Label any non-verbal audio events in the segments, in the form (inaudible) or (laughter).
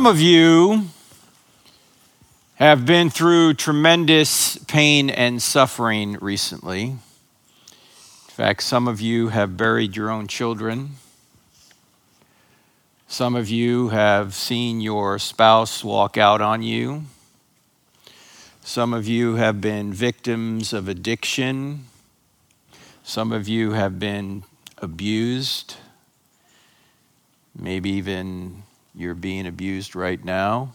Some of you have been through tremendous pain and suffering recently. In fact, some of you have buried your own children. Some of you have seen your spouse walk out on you. Some of you have been victims of addiction. Some of you have been abused. Maybe even you're being abused right now.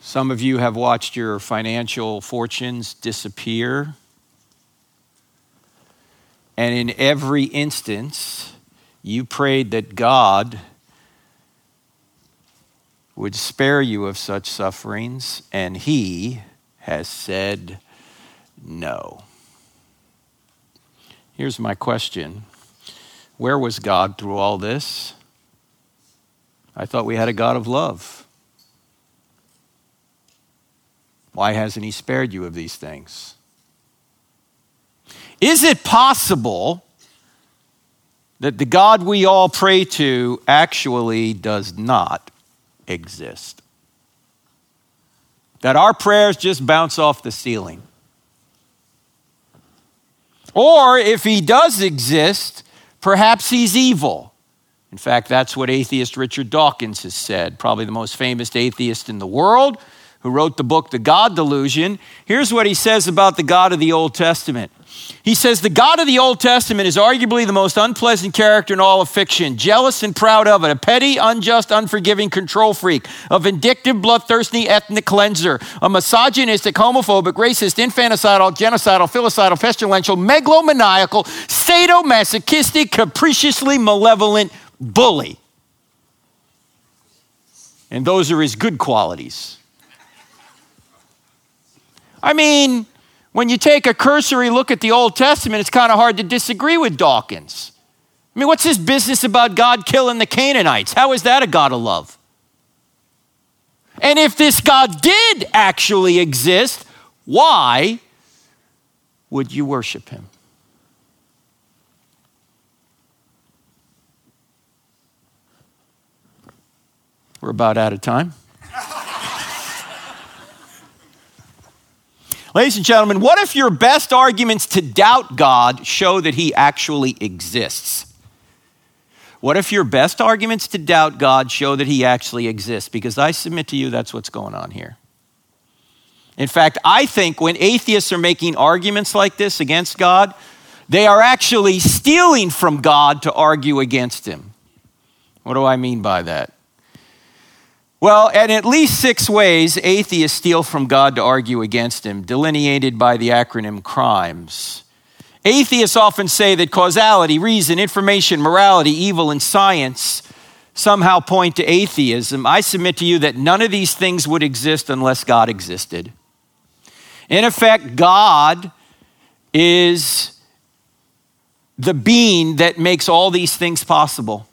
Some of you have watched your financial fortunes disappear. And in every instance, you prayed that God would spare you of such sufferings, and He has said no. Here's my question Where was God through all this? I thought we had a God of love. Why hasn't He spared you of these things? Is it possible that the God we all pray to actually does not exist? That our prayers just bounce off the ceiling? Or if He does exist, perhaps He's evil in fact, that's what atheist Richard Dawkins has said, probably the most famous atheist in the world, who wrote the book The God Delusion. Here's what he says about the God of the Old Testament he says the God of the Old Testament is arguably the most unpleasant character in all of fiction, jealous and proud of it, a petty, unjust, unforgiving control freak, a vindictive, bloodthirsty ethnic cleanser, a misogynistic, homophobic, racist, infanticidal, genocidal, filicidal, pestilential, megalomaniacal, sadomasochistic, capriciously malevolent bully. And those are his good qualities. I mean, when you take a cursory look at the Old Testament, it's kind of hard to disagree with Dawkins. I mean, what's his business about God killing the Canaanites? How is that a God of love? And if this God did actually exist, why would you worship him? We're about out of time. Ladies and gentlemen, what if your best arguments to doubt God show that He actually exists? What if your best arguments to doubt God show that He actually exists? Because I submit to you that's what's going on here. In fact, I think when atheists are making arguments like this against God, they are actually stealing from God to argue against Him. What do I mean by that? Well, in at least six ways, atheists steal from God to argue against him, delineated by the acronym CRIMES. Atheists often say that causality, reason, information, morality, evil, and science somehow point to atheism. I submit to you that none of these things would exist unless God existed. In effect, God is the being that makes all these things possible.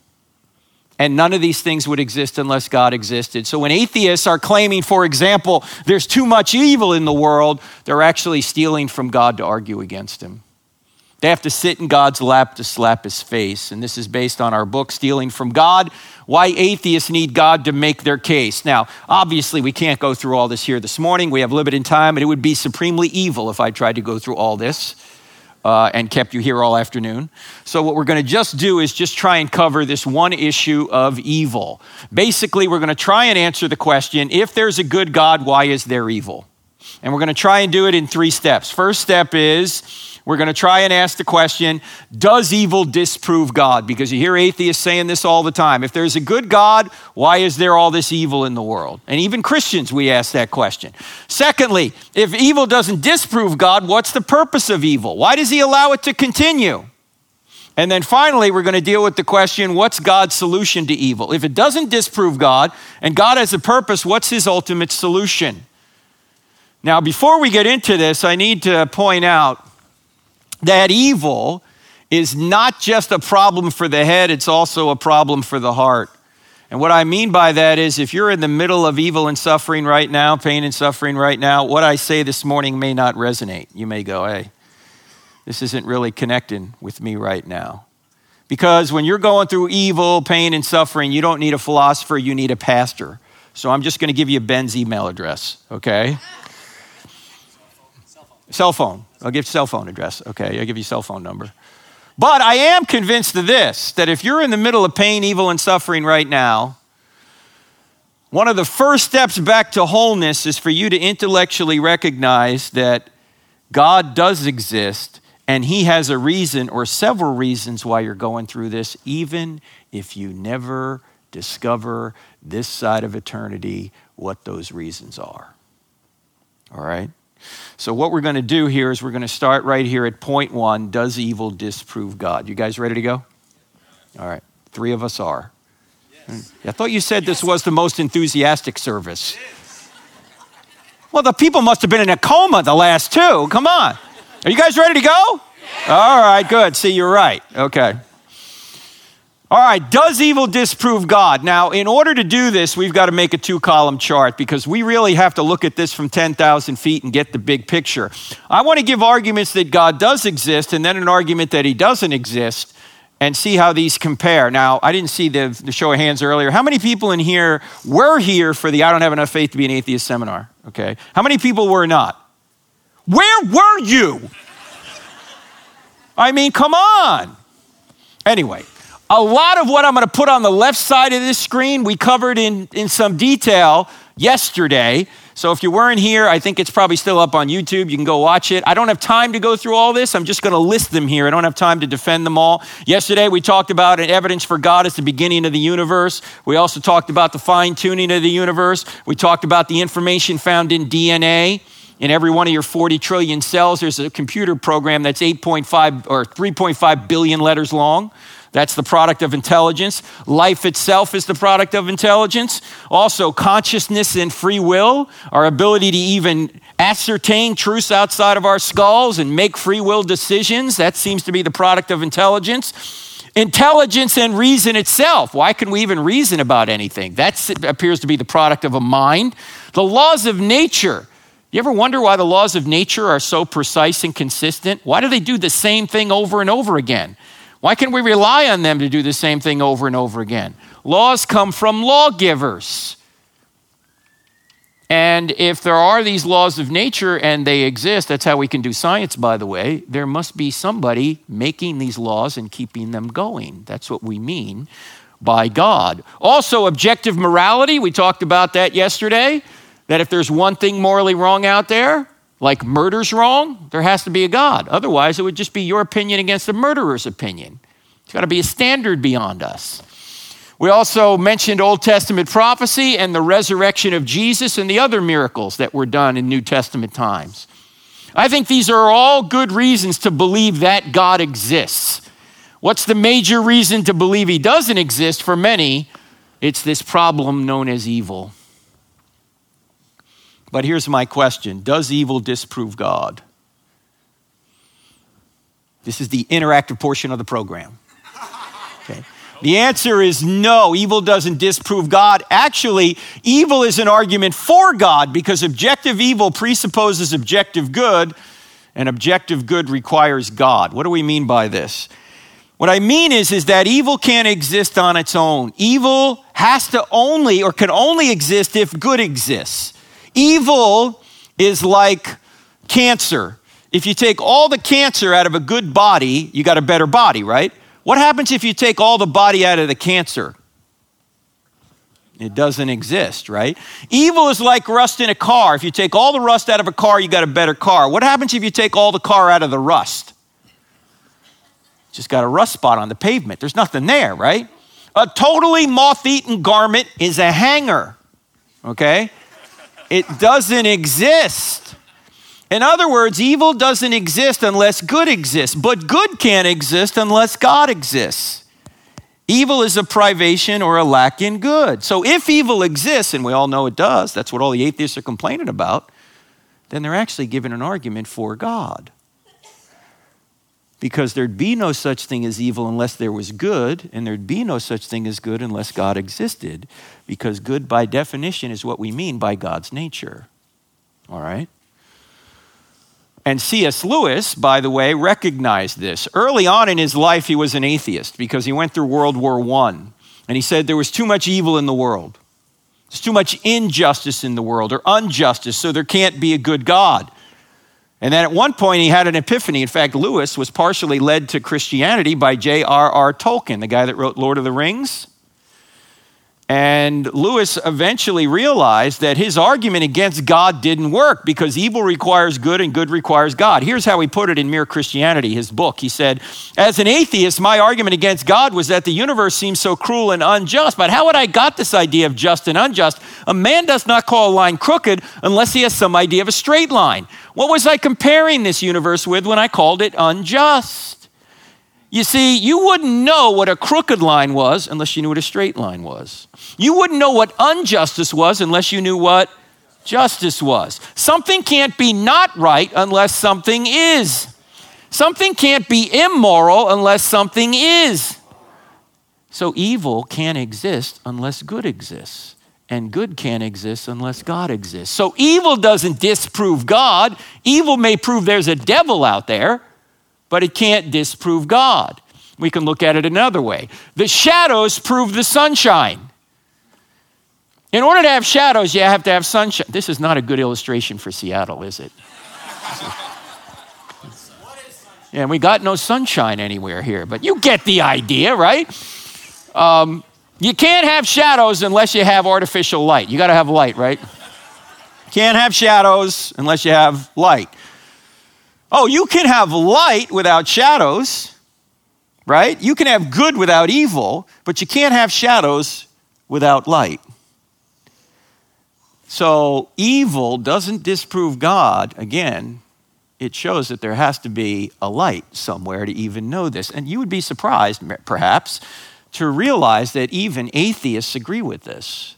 And none of these things would exist unless God existed. So when atheists are claiming, for example, there's too much evil in the world, they're actually stealing from God to argue against him. They have to sit in God's lap to slap his face. And this is based on our book, Stealing from God Why Atheists Need God to Make Their Case. Now, obviously, we can't go through all this here this morning. We have limited time, and it would be supremely evil if I tried to go through all this uh, and kept you here all afternoon. So, what we're going to just do is just try and cover this one issue of evil. Basically, we're going to try and answer the question if there's a good God, why is there evil? And we're going to try and do it in three steps. First step is we're going to try and ask the question Does evil disprove God? Because you hear atheists saying this all the time. If there's a good God, why is there all this evil in the world? And even Christians, we ask that question. Secondly, if evil doesn't disprove God, what's the purpose of evil? Why does he allow it to continue? And then finally, we're going to deal with the question what's God's solution to evil? If it doesn't disprove God and God has a purpose, what's his ultimate solution? Now, before we get into this, I need to point out that evil is not just a problem for the head, it's also a problem for the heart. And what I mean by that is if you're in the middle of evil and suffering right now, pain and suffering right now, what I say this morning may not resonate. You may go, hey, this isn't really connecting with me right now. Because when you're going through evil, pain, and suffering, you don't need a philosopher, you need a pastor. So I'm just going to give you Ben's email address, okay? Cell phone. I'll give you cell phone address, okay? I'll give you cell phone number. But I am convinced of this that if you're in the middle of pain, evil, and suffering right now, one of the first steps back to wholeness is for you to intellectually recognize that God does exist and He has a reason or several reasons why you're going through this, even if you never discover this side of eternity what those reasons are. All right? So, what we're going to do here is we're going to start right here at point one Does evil disprove God? You guys ready to go? All right. Three of us are. Yes. I thought you said this was the most enthusiastic service. Well, the people must have been in a coma the last two. Come on. Are you guys ready to go? All right, good. See, you're right. Okay. All right, does evil disprove God? Now, in order to do this, we've got to make a two column chart because we really have to look at this from 10,000 feet and get the big picture. I want to give arguments that God does exist and then an argument that he doesn't exist and see how these compare. Now, I didn't see the, the show of hands earlier. How many people in here were here for the I Don't Have Enough Faith to Be an Atheist seminar? Okay. How many people were not? Where were you? I mean, come on. Anyway, a lot of what I'm going to put on the left side of this screen, we covered in, in some detail yesterday. So if you weren't here, I think it's probably still up on YouTube. You can go watch it. I don't have time to go through all this. I'm just going to list them here. I don't have time to defend them all. Yesterday, we talked about an evidence for God as the beginning of the universe. We also talked about the fine tuning of the universe. We talked about the information found in DNA. In every one of your 40 trillion cells, there's a computer program that's 8.5 or 3.5 billion letters long. That's the product of intelligence. Life itself is the product of intelligence. Also, consciousness and free will, our ability to even ascertain truths outside of our skulls and make free will decisions, that seems to be the product of intelligence. Intelligence and reason itself. Why can we even reason about anything? That appears to be the product of a mind. The laws of nature. You ever wonder why the laws of nature are so precise and consistent? Why do they do the same thing over and over again? Why can we rely on them to do the same thing over and over again? Laws come from lawgivers. And if there are these laws of nature and they exist, that's how we can do science, by the way, there must be somebody making these laws and keeping them going. That's what we mean by God. Also, objective morality, we talked about that yesterday, that if there's one thing morally wrong out there, like murder's wrong, there has to be a God. Otherwise, it would just be your opinion against the murderer's opinion. It's got to be a standard beyond us. We also mentioned Old Testament prophecy and the resurrection of Jesus and the other miracles that were done in New Testament times. I think these are all good reasons to believe that God exists. What's the major reason to believe he doesn't exist for many? It's this problem known as evil. But here's my question Does evil disprove God? This is the interactive portion of the program. Okay. The answer is no, evil doesn't disprove God. Actually, evil is an argument for God because objective evil presupposes objective good, and objective good requires God. What do we mean by this? What I mean is, is that evil can't exist on its own. Evil has to only or can only exist if good exists. Evil is like cancer. If you take all the cancer out of a good body, you got a better body, right? What happens if you take all the body out of the cancer? It doesn't exist, right? Evil is like rust in a car. If you take all the rust out of a car, you got a better car. What happens if you take all the car out of the rust? Just got a rust spot on the pavement. There's nothing there, right? A totally moth eaten garment is a hanger, okay? It doesn't exist. In other words, evil doesn't exist unless good exists, but good can't exist unless God exists. Evil is a privation or a lack in good. So if evil exists, and we all know it does, that's what all the atheists are complaining about, then they're actually giving an argument for God because there'd be no such thing as evil unless there was good, and there'd be no such thing as good unless God existed, because good, by definition, is what we mean by God's nature. All right? And C.S. Lewis, by the way, recognized this. Early on in his life, he was an atheist because he went through World War I. And he said there was too much evil in the world. There's too much injustice in the world or injustice, so there can't be a good God. And then at one point, he had an epiphany. In fact, Lewis was partially led to Christianity by J.R.R. Tolkien, the guy that wrote Lord of the Rings. And Lewis eventually realized that his argument against God didn't work because evil requires good and good requires God. Here's how he put it in Mere Christianity, his book. He said, As an atheist, my argument against God was that the universe seems so cruel and unjust. But how had I got this idea of just and unjust? A man does not call a line crooked unless he has some idea of a straight line. What was I comparing this universe with when I called it unjust? You see, you wouldn't know what a crooked line was unless you knew what a straight line was. You wouldn't know what injustice was unless you knew what justice was. Something can't be not right unless something is. Something can't be immoral unless something is. So evil can't exist unless good exists. And good can't exist unless God exists. So evil doesn't disprove God. Evil may prove there's a devil out there but it can't disprove God. We can look at it another way. The shadows prove the sunshine. In order to have shadows, you have to have sunshine. This is not a good illustration for Seattle, is it? Yeah, we got no sunshine anywhere here, but you get the idea, right? Um, you can't have shadows unless you have artificial light. You got to have light, right? Can't have shadows unless you have light. Oh, you can have light without shadows, right? You can have good without evil, but you can't have shadows without light. So evil doesn't disprove God. Again, it shows that there has to be a light somewhere to even know this. And you would be surprised, perhaps, to realize that even atheists agree with this.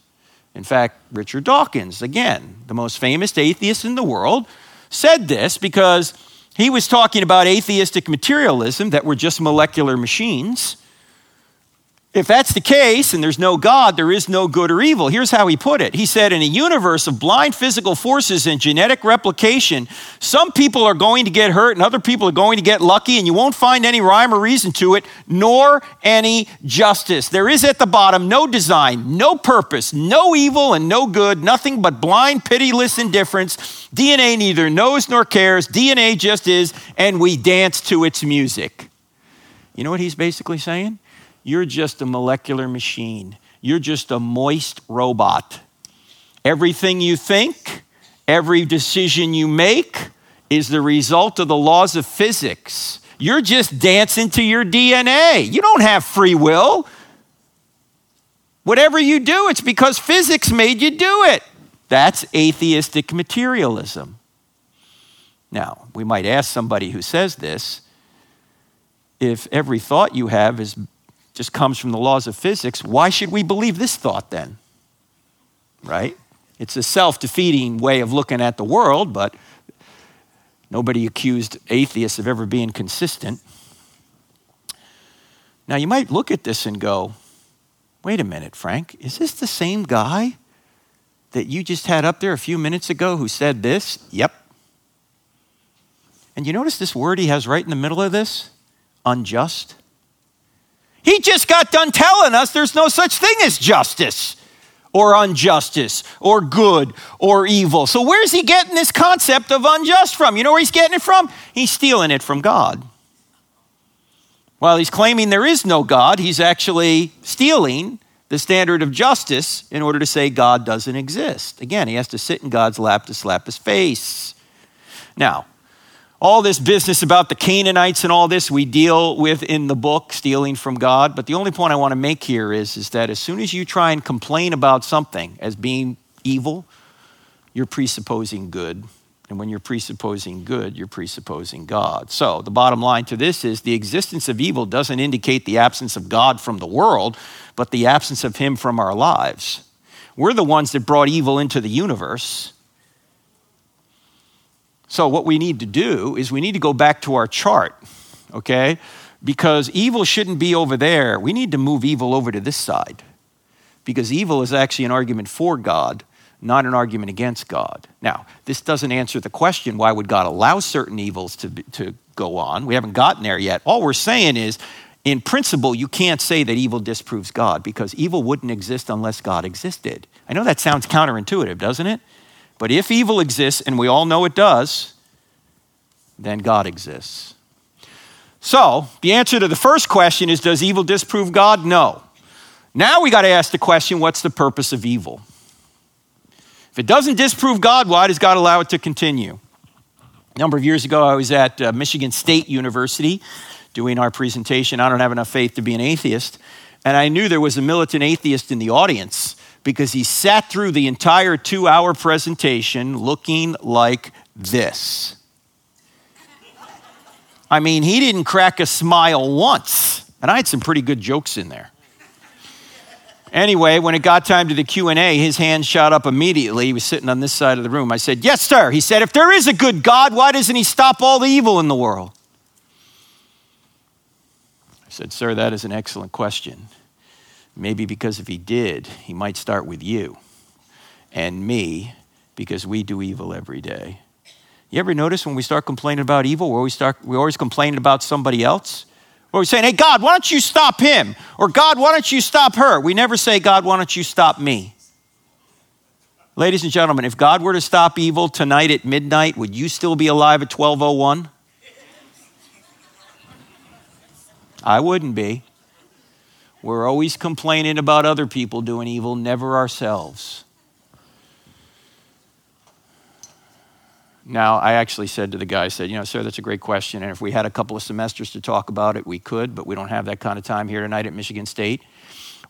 In fact, Richard Dawkins, again, the most famous atheist in the world, said this because he was talking about atheistic materialism that we're just molecular machines. If that's the case and there's no God, there is no good or evil. Here's how he put it He said, In a universe of blind physical forces and genetic replication, some people are going to get hurt and other people are going to get lucky, and you won't find any rhyme or reason to it, nor any justice. There is at the bottom no design, no purpose, no evil and no good, nothing but blind, pitiless indifference. DNA neither knows nor cares, DNA just is, and we dance to its music. You know what he's basically saying? You're just a molecular machine. You're just a moist robot. Everything you think, every decision you make is the result of the laws of physics. You're just dancing to your DNA. You don't have free will. Whatever you do, it's because physics made you do it. That's atheistic materialism. Now, we might ask somebody who says this if every thought you have is just comes from the laws of physics, why should we believe this thought then? Right? It's a self defeating way of looking at the world, but nobody accused atheists of ever being consistent. Now, you might look at this and go, wait a minute, Frank, is this the same guy that you just had up there a few minutes ago who said this? Yep. And you notice this word he has right in the middle of this? Unjust. He just got done telling us there's no such thing as justice or injustice or good or evil. So, where's he getting this concept of unjust from? You know where he's getting it from? He's stealing it from God. While he's claiming there is no God, he's actually stealing the standard of justice in order to say God doesn't exist. Again, he has to sit in God's lap to slap his face. Now, all this business about the Canaanites and all this we deal with in the book, stealing from God. But the only point I want to make here is, is that as soon as you try and complain about something as being evil, you're presupposing good. And when you're presupposing good, you're presupposing God. So the bottom line to this is the existence of evil doesn't indicate the absence of God from the world, but the absence of Him from our lives. We're the ones that brought evil into the universe. So, what we need to do is we need to go back to our chart, okay? Because evil shouldn't be over there. We need to move evil over to this side. Because evil is actually an argument for God, not an argument against God. Now, this doesn't answer the question why would God allow certain evils to, to go on? We haven't gotten there yet. All we're saying is, in principle, you can't say that evil disproves God because evil wouldn't exist unless God existed. I know that sounds counterintuitive, doesn't it? But if evil exists, and we all know it does, then God exists. So, the answer to the first question is Does evil disprove God? No. Now we got to ask the question what's the purpose of evil? If it doesn't disprove God, why does God allow it to continue? A number of years ago, I was at uh, Michigan State University doing our presentation. I don't have enough faith to be an atheist. And I knew there was a militant atheist in the audience because he sat through the entire two hour presentation looking like this. I mean, he didn't crack a smile once. And I had some pretty good jokes in there. Anyway, when it got time to the Q&A, his hand shot up immediately. He was sitting on this side of the room. I said, "Yes, sir." He said, "If there is a good God, why doesn't he stop all the evil in the world?" I said, "Sir, that is an excellent question. Maybe because if he did, he might start with you and me because we do evil every day." You ever notice when we start complaining about evil, we always start we always complain about somebody else? We're always saying, hey, God, why don't you stop him? Or God, why don't you stop her? We never say, God, why don't you stop me? Ladies and gentlemen, if God were to stop evil tonight at midnight, would you still be alive at 1201? I wouldn't be. We're always complaining about other people doing evil, never ourselves. Now, I actually said to the guy, I said, you know, sir, that's a great question. And if we had a couple of semesters to talk about it, we could, but we don't have that kind of time here tonight at Michigan State.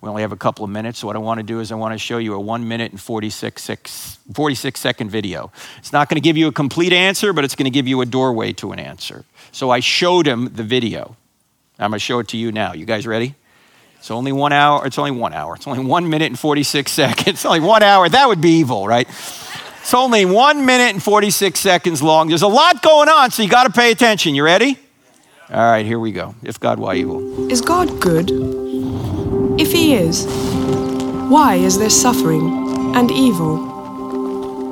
We only have a couple of minutes. So what I want to do is I want to show you a one minute and 46, six, 46 second video. It's not going to give you a complete answer, but it's going to give you a doorway to an answer. So I showed him the video. I'm going to show it to you now. You guys ready? It's only one hour. It's only one hour. It's only one minute and 46 seconds. It's (laughs) only one hour. That would be evil, right? It's only one minute and 46 seconds long. There's a lot going on, so you got to pay attention. You ready? All right, here we go. If God, why evil? Is God good? If He is, why is there suffering and evil?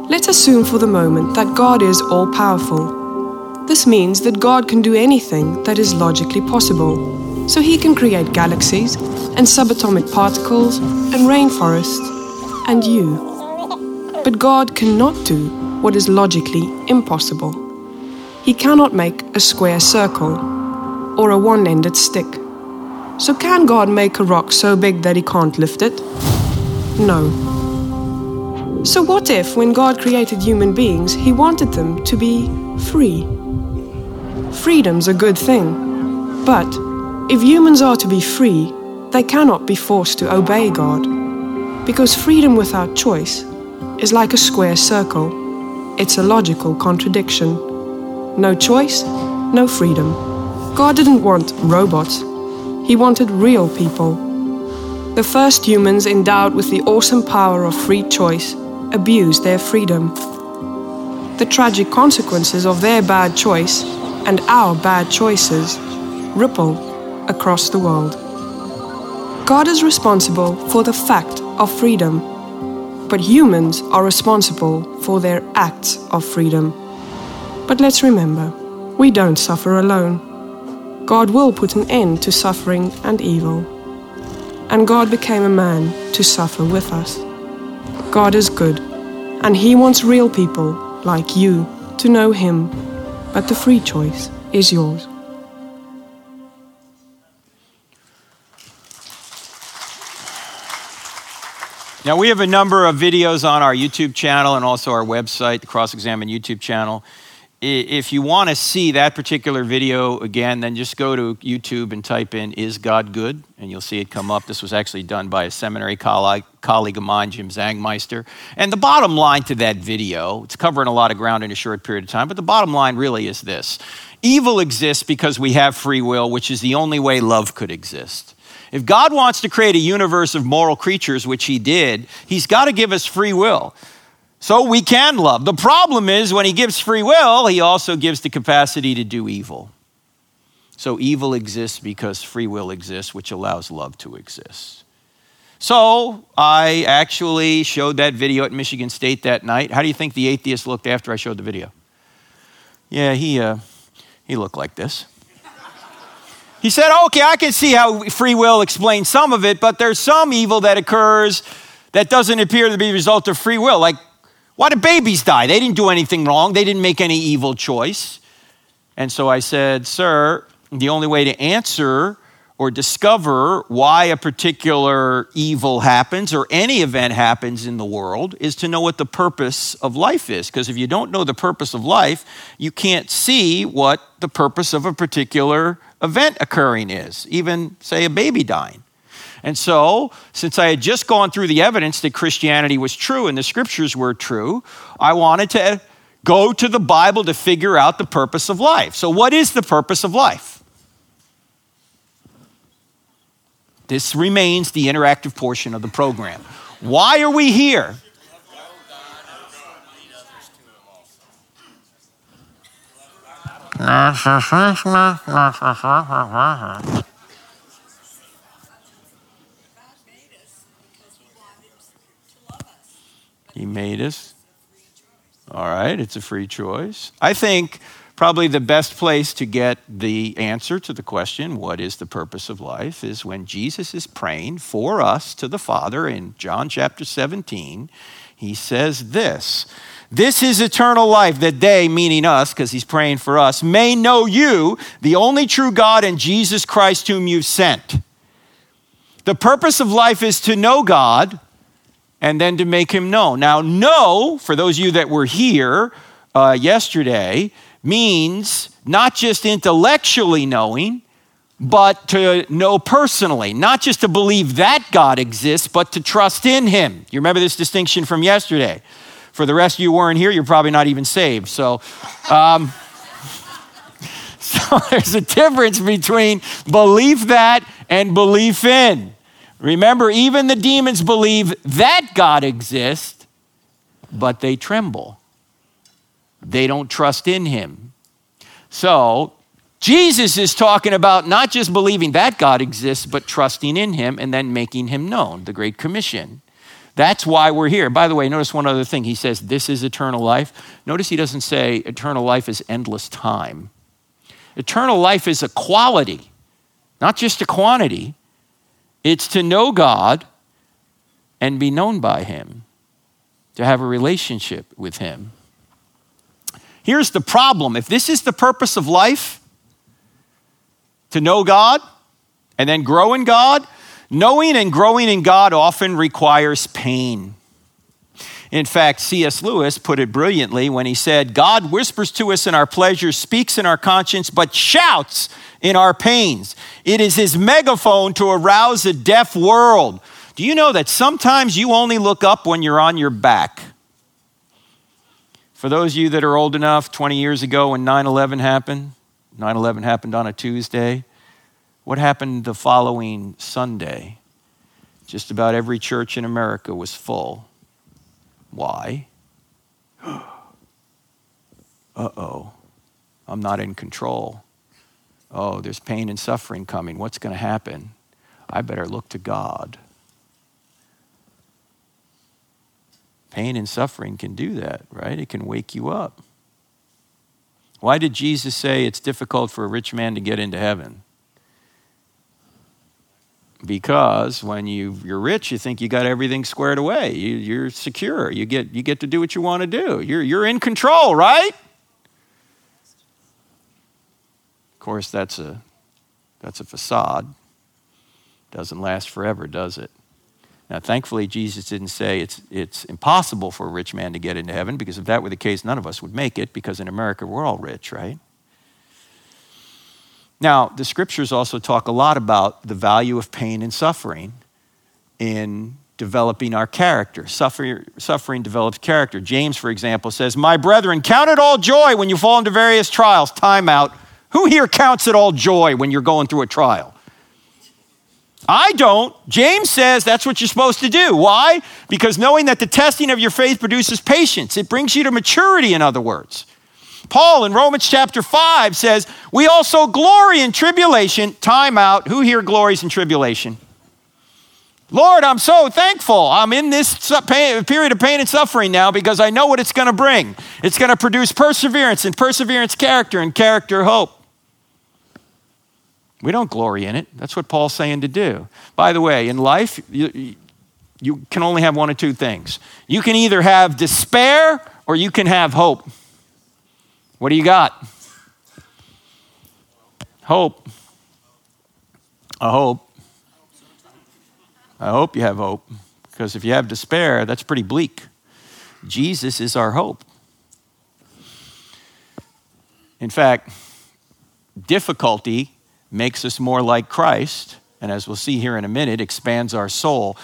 Let's assume for the moment that God is all powerful. This means that God can do anything that is logically possible. So He can create galaxies and subatomic particles and rainforests and you. But God cannot do what is logically impossible. He cannot make a square circle or a one ended stick. So, can God make a rock so big that he can't lift it? No. So, what if, when God created human beings, he wanted them to be free? Freedom's a good thing. But if humans are to be free, they cannot be forced to obey God. Because freedom without choice is like a square circle. It's a logical contradiction. No choice, no freedom. God didn't want robots, He wanted real people. The first humans endowed with the awesome power of free choice abused their freedom. The tragic consequences of their bad choice and our bad choices ripple across the world. God is responsible for the fact of freedom but humans are responsible for their acts of freedom. But let's remember, we don't suffer alone. God will put an end to suffering and evil. And God became a man to suffer with us. God is good, and He wants real people like you to know Him, but the free choice is yours. Now, we have a number of videos on our YouTube channel and also our website, the Cross Examine YouTube channel. If you want to see that particular video again, then just go to YouTube and type in Is God Good? And you'll see it come up. This was actually done by a seminary colleague, colleague of mine, Jim Zangmeister. And the bottom line to that video, it's covering a lot of ground in a short period of time, but the bottom line really is this Evil exists because we have free will, which is the only way love could exist. If God wants to create a universe of moral creatures, which He did, He's got to give us free will. So we can love. The problem is when He gives free will, He also gives the capacity to do evil. So evil exists because free will exists, which allows love to exist. So I actually showed that video at Michigan State that night. How do you think the atheist looked after I showed the video? Yeah, he, uh, he looked like this. He said, okay, I can see how free will explains some of it, but there's some evil that occurs that doesn't appear to be the result of free will. Like, why did babies die? They didn't do anything wrong, they didn't make any evil choice. And so I said, sir, the only way to answer or discover why a particular evil happens or any event happens in the world is to know what the purpose of life is. Because if you don't know the purpose of life, you can't see what the purpose of a particular event occurring is, even, say, a baby dying. And so, since I had just gone through the evidence that Christianity was true and the scriptures were true, I wanted to go to the Bible to figure out the purpose of life. So, what is the purpose of life? This remains the interactive portion of the program. Why are we here? He made us. All right, it's a free choice. I think Probably the best place to get the answer to the question, what is the purpose of life, is when Jesus is praying for us to the Father in John chapter 17. He says this This is eternal life, that they, meaning us, because he's praying for us, may know you, the only true God, and Jesus Christ, whom you've sent. The purpose of life is to know God and then to make him known. Now, know, for those of you that were here uh, yesterday, means not just intellectually knowing, but to know personally, not just to believe that God exists, but to trust in Him. You remember this distinction from yesterday. For the rest of you weren't here, you're probably not even saved. So, um, (laughs) so there's a difference between belief that and belief in. Remember, even the demons believe that God exists, but they tremble. They don't trust in him. So, Jesus is talking about not just believing that God exists, but trusting in him and then making him known, the Great Commission. That's why we're here. By the way, notice one other thing. He says, This is eternal life. Notice he doesn't say eternal life is endless time. Eternal life is a quality, not just a quantity. It's to know God and be known by him, to have a relationship with him. Here's the problem if this is the purpose of life, to know God and then grow in God, knowing and growing in God often requires pain. In fact, C.S. Lewis put it brilliantly when he said, God whispers to us in our pleasures, speaks in our conscience, but shouts in our pains. It is his megaphone to arouse a deaf world. Do you know that sometimes you only look up when you're on your back? For those of you that are old enough, 20 years ago when 9 11 happened, 9 11 happened on a Tuesday. What happened the following Sunday? Just about every church in America was full. Why? (gasps) uh oh, I'm not in control. Oh, there's pain and suffering coming. What's going to happen? I better look to God. Pain and suffering can do that, right? It can wake you up. Why did Jesus say it's difficult for a rich man to get into heaven? Because when you, you're rich, you think you got everything squared away. You, you're secure. You get, you get to do what you want to do. You're, you're in control, right? Of course, that's a, that's a facade. Doesn't last forever, does it? Now, thankfully, Jesus didn't say it's, it's impossible for a rich man to get into heaven, because if that were the case, none of us would make it, because in America, we're all rich, right? Now, the scriptures also talk a lot about the value of pain and suffering in developing our character. Suffering, suffering develops character. James, for example, says, My brethren, count it all joy when you fall into various trials. Time out. Who here counts it all joy when you're going through a trial? I don't. James says that's what you're supposed to do. Why? Because knowing that the testing of your faith produces patience, it brings you to maturity, in other words. Paul in Romans chapter 5 says, We also glory in tribulation. Time out. Who here glories in tribulation? Lord, I'm so thankful. I'm in this period of pain and suffering now because I know what it's going to bring. It's going to produce perseverance, and perseverance, character, and character, hope. We don't glory in it. That's what Paul's saying to do. By the way, in life, you, you can only have one of two things. You can either have despair or you can have hope. What do you got? Hope. A hope. I hope you have hope, because if you have despair, that's pretty bleak. Jesus is our hope. In fact, difficulty makes us more like Christ, and as we'll see here in a minute, expands our soul.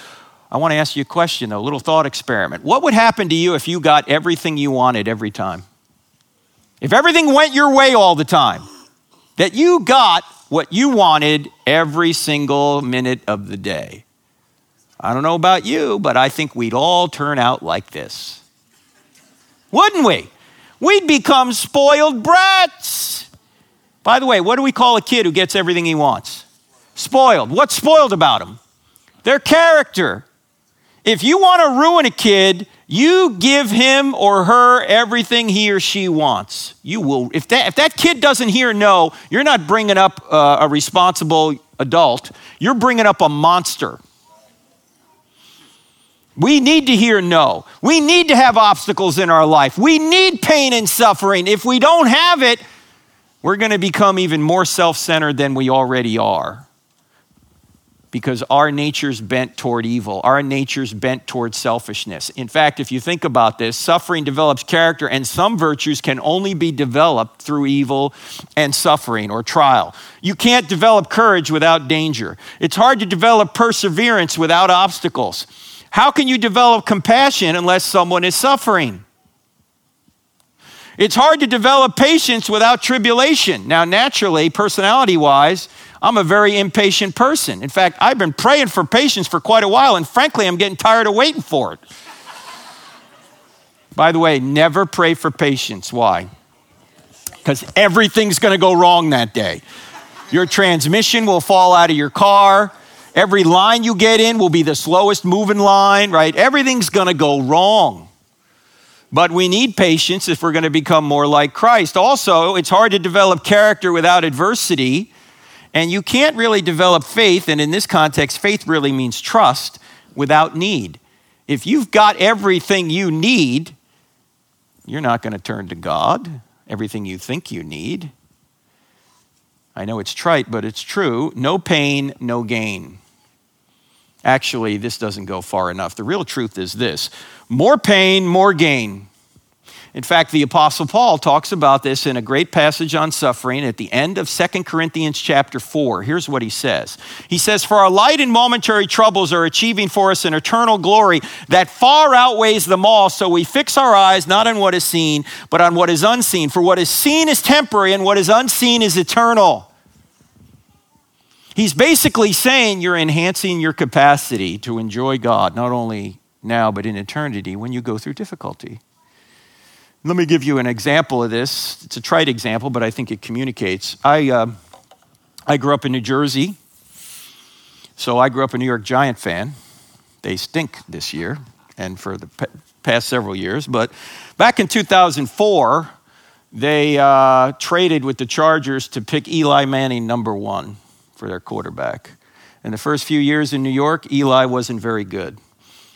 I want to ask you a question, though, a little thought experiment. What would happen to you if you got everything you wanted every time? If everything went your way all the time, that you got what you wanted every single minute of the day. I don't know about you, but I think we'd all turn out like this. Wouldn't we? We'd become spoiled brats. By the way, what do we call a kid who gets everything he wants? Spoiled. What's spoiled about him? Their character. If you want to ruin a kid, you give him or her everything he or she wants. You will. If that, if that kid doesn't hear no, you're not bringing up uh, a responsible adult. You're bringing up a monster. We need to hear no. We need to have obstacles in our life. We need pain and suffering. If we don't have it, we're going to become even more self centered than we already are. Because our nature's bent toward evil, our nature's bent toward selfishness. In fact, if you think about this, suffering develops character, and some virtues can only be developed through evil and suffering or trial. You can't develop courage without danger. It's hard to develop perseverance without obstacles. How can you develop compassion unless someone is suffering? It's hard to develop patience without tribulation. Now, naturally, personality wise, I'm a very impatient person. In fact, I've been praying for patience for quite a while, and frankly, I'm getting tired of waiting for it. By the way, never pray for patience. Why? Because everything's going to go wrong that day. Your transmission will fall out of your car. Every line you get in will be the slowest moving line, right? Everything's going to go wrong. But we need patience if we're going to become more like Christ. Also, it's hard to develop character without adversity. And you can't really develop faith, and in this context, faith really means trust without need. If you've got everything you need, you're not going to turn to God, everything you think you need. I know it's trite, but it's true. No pain, no gain. Actually, this doesn't go far enough. The real truth is this more pain, more gain. In fact, the apostle Paul talks about this in a great passage on suffering at the end of Second Corinthians chapter 4. Here's what he says. He says, "For our light and momentary troubles are achieving for us an eternal glory that far outweighs them all, so we fix our eyes not on what is seen, but on what is unseen. For what is seen is temporary and what is unseen is eternal." He's basically saying you're enhancing your capacity to enjoy God, not only now, but in eternity when you go through difficulty. Let me give you an example of this. It's a trite example, but I think it communicates. I, uh, I grew up in New Jersey, so I grew up a New York Giant fan. They stink this year and for the past several years. But back in 2004, they uh, traded with the Chargers to pick Eli Manning number one for their quarterback. In the first few years in New York, Eli wasn't very good.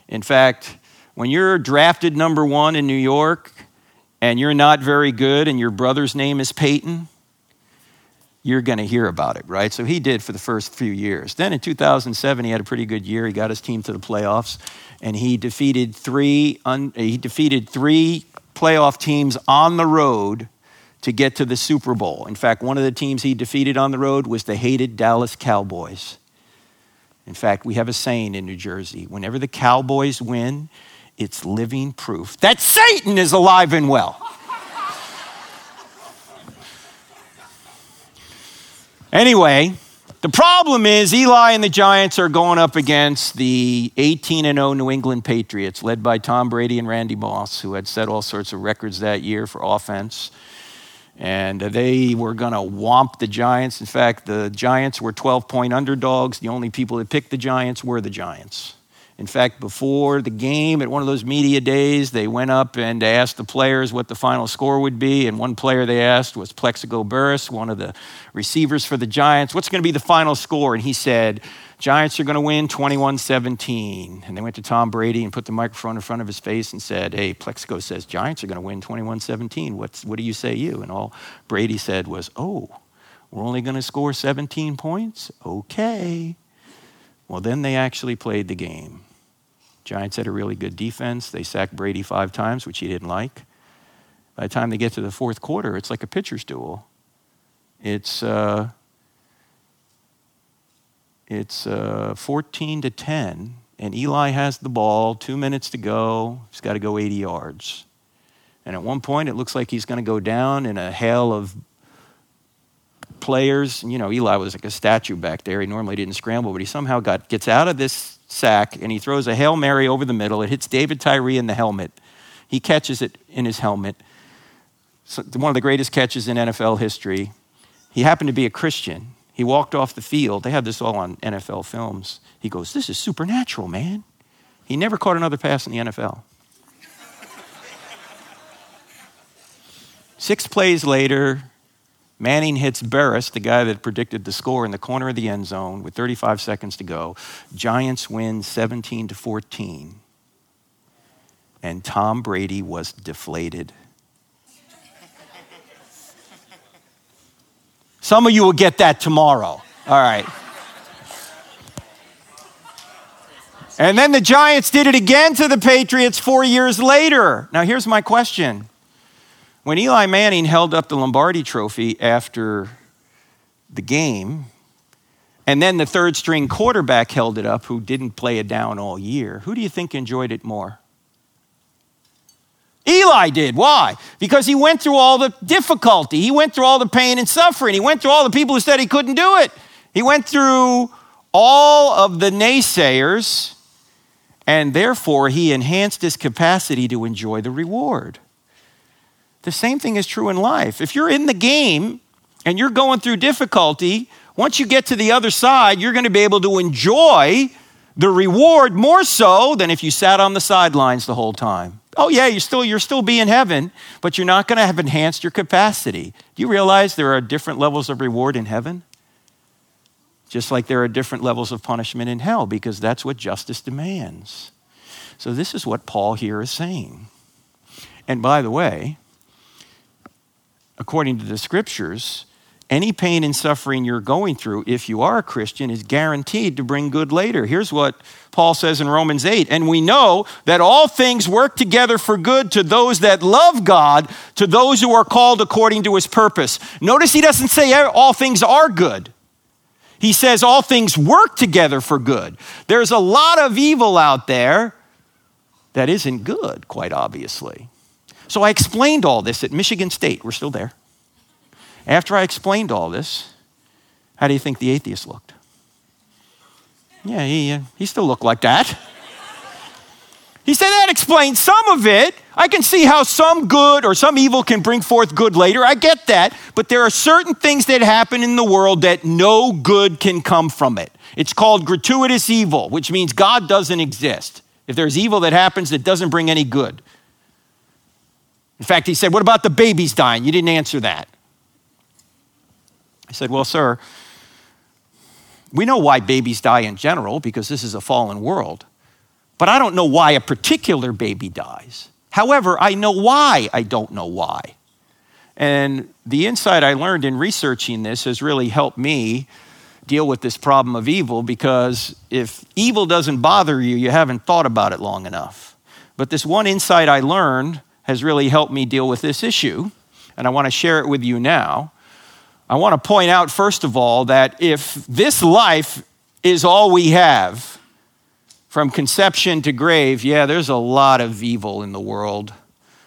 In fact, when you're drafted number one in New York and you're not very good and your brother's name is Peyton, you're going to hear about it, right? So he did for the first few years. Then in 2007, he had a pretty good year. He got his team to the playoffs, and he defeated three. Un, he defeated three playoff teams on the road to get to the Super Bowl. In fact, one of the teams he defeated on the road was the hated Dallas Cowboys. In fact, we have a saying in New Jersey whenever the Cowboys win, it's living proof that Satan is alive and well. anyway, the problem is Eli and the Giants are going up against the 18 0 New England Patriots, led by Tom Brady and Randy Moss, who had set all sorts of records that year for offense. And they were going to whomp the Giants. In fact, the Giants were 12 point underdogs. The only people that picked the Giants were the Giants. In fact, before the game, at one of those media days, they went up and asked the players what the final score would be. And one player they asked was Plaxico Burress, one of the receivers for the Giants. What's going to be the final score? And he said, Giants are going to win 21 17. And they went to Tom Brady and put the microphone in front of his face and said, Hey, Plaxico says Giants are going to win 21 17. What do you say, you? And all Brady said was, Oh, we're only going to score 17 points? Okay. Well, then they actually played the game. Giants had a really good defense. They sacked Brady five times, which he didn't like. By the time they get to the fourth quarter, it's like a pitcher's duel. It's, uh, it's uh, 14 to 10, and Eli has the ball, two minutes to go. He's got to go 80 yards. And at one point, it looks like he's going to go down in a hail of players. You know, Eli was like a statue back there. He normally didn't scramble, but he somehow got gets out of this sack and he throws a hail mary over the middle. It hits David Tyree in the helmet. He catches it in his helmet. So one of the greatest catches in NFL history. He happened to be a Christian. He walked off the field. They have this all on NFL films. He goes, "This is supernatural, man." He never caught another pass in the NFL. Six plays later, Manning hits Burress, the guy that predicted the score in the corner of the end zone with 35 seconds to go. Giants win 17 to 14. And Tom Brady was deflated. Some of you will get that tomorrow. All right. And then the Giants did it again to the Patriots four years later. Now, here's my question when Eli Manning held up the Lombardi trophy after the game, and then the third string quarterback held it up who didn't play it down all year, who do you think enjoyed it more? Eli did. Why? Because he went through all the difficulty. He went through all the pain and suffering. He went through all the people who said he couldn't do it. He went through all of the naysayers, and therefore he enhanced his capacity to enjoy the reward. The same thing is true in life. If you're in the game and you're going through difficulty, once you get to the other side, you're going to be able to enjoy the reward more so than if you sat on the sidelines the whole time. Oh yeah, you're still you're still be in heaven, but you're not going to have enhanced your capacity. Do you realize there are different levels of reward in heaven? Just like there are different levels of punishment in hell because that's what justice demands. So this is what Paul here is saying. And by the way, according to the scriptures, any pain and suffering you're going through, if you are a Christian, is guaranteed to bring good later. Here's what Paul says in Romans 8 And we know that all things work together for good to those that love God, to those who are called according to his purpose. Notice he doesn't say all things are good. He says all things work together for good. There's a lot of evil out there that isn't good, quite obviously. So I explained all this at Michigan State. We're still there. After I explained all this, how do you think the atheist looked? Yeah, he, uh, he still looked like that. He said that explains some of it. I can see how some good or some evil can bring forth good later. I get that. But there are certain things that happen in the world that no good can come from it. It's called gratuitous evil, which means God doesn't exist. If there's evil that happens that doesn't bring any good. In fact, he said, What about the babies dying? You didn't answer that. I said, Well, sir, we know why babies die in general because this is a fallen world. But I don't know why a particular baby dies. However, I know why I don't know why. And the insight I learned in researching this has really helped me deal with this problem of evil because if evil doesn't bother you, you haven't thought about it long enough. But this one insight I learned has really helped me deal with this issue, and I want to share it with you now. I want to point out, first of all, that if this life is all we have, from conception to grave, yeah, there's a lot of evil in the world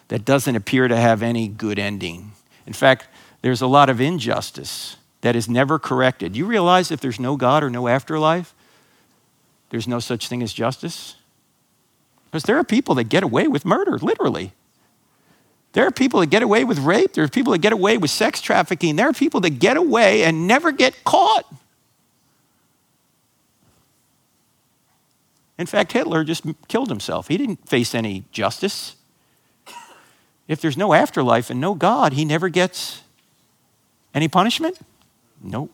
that doesn't appear to have any good ending. In fact, there's a lot of injustice that is never corrected. You realize if there's no God or no afterlife, there's no such thing as justice? Because there are people that get away with murder, literally. There are people that get away with rape. There are people that get away with sex trafficking. There are people that get away and never get caught. In fact, Hitler just killed himself. He didn't face any justice. If there's no afterlife and no God, he never gets any punishment? Nope.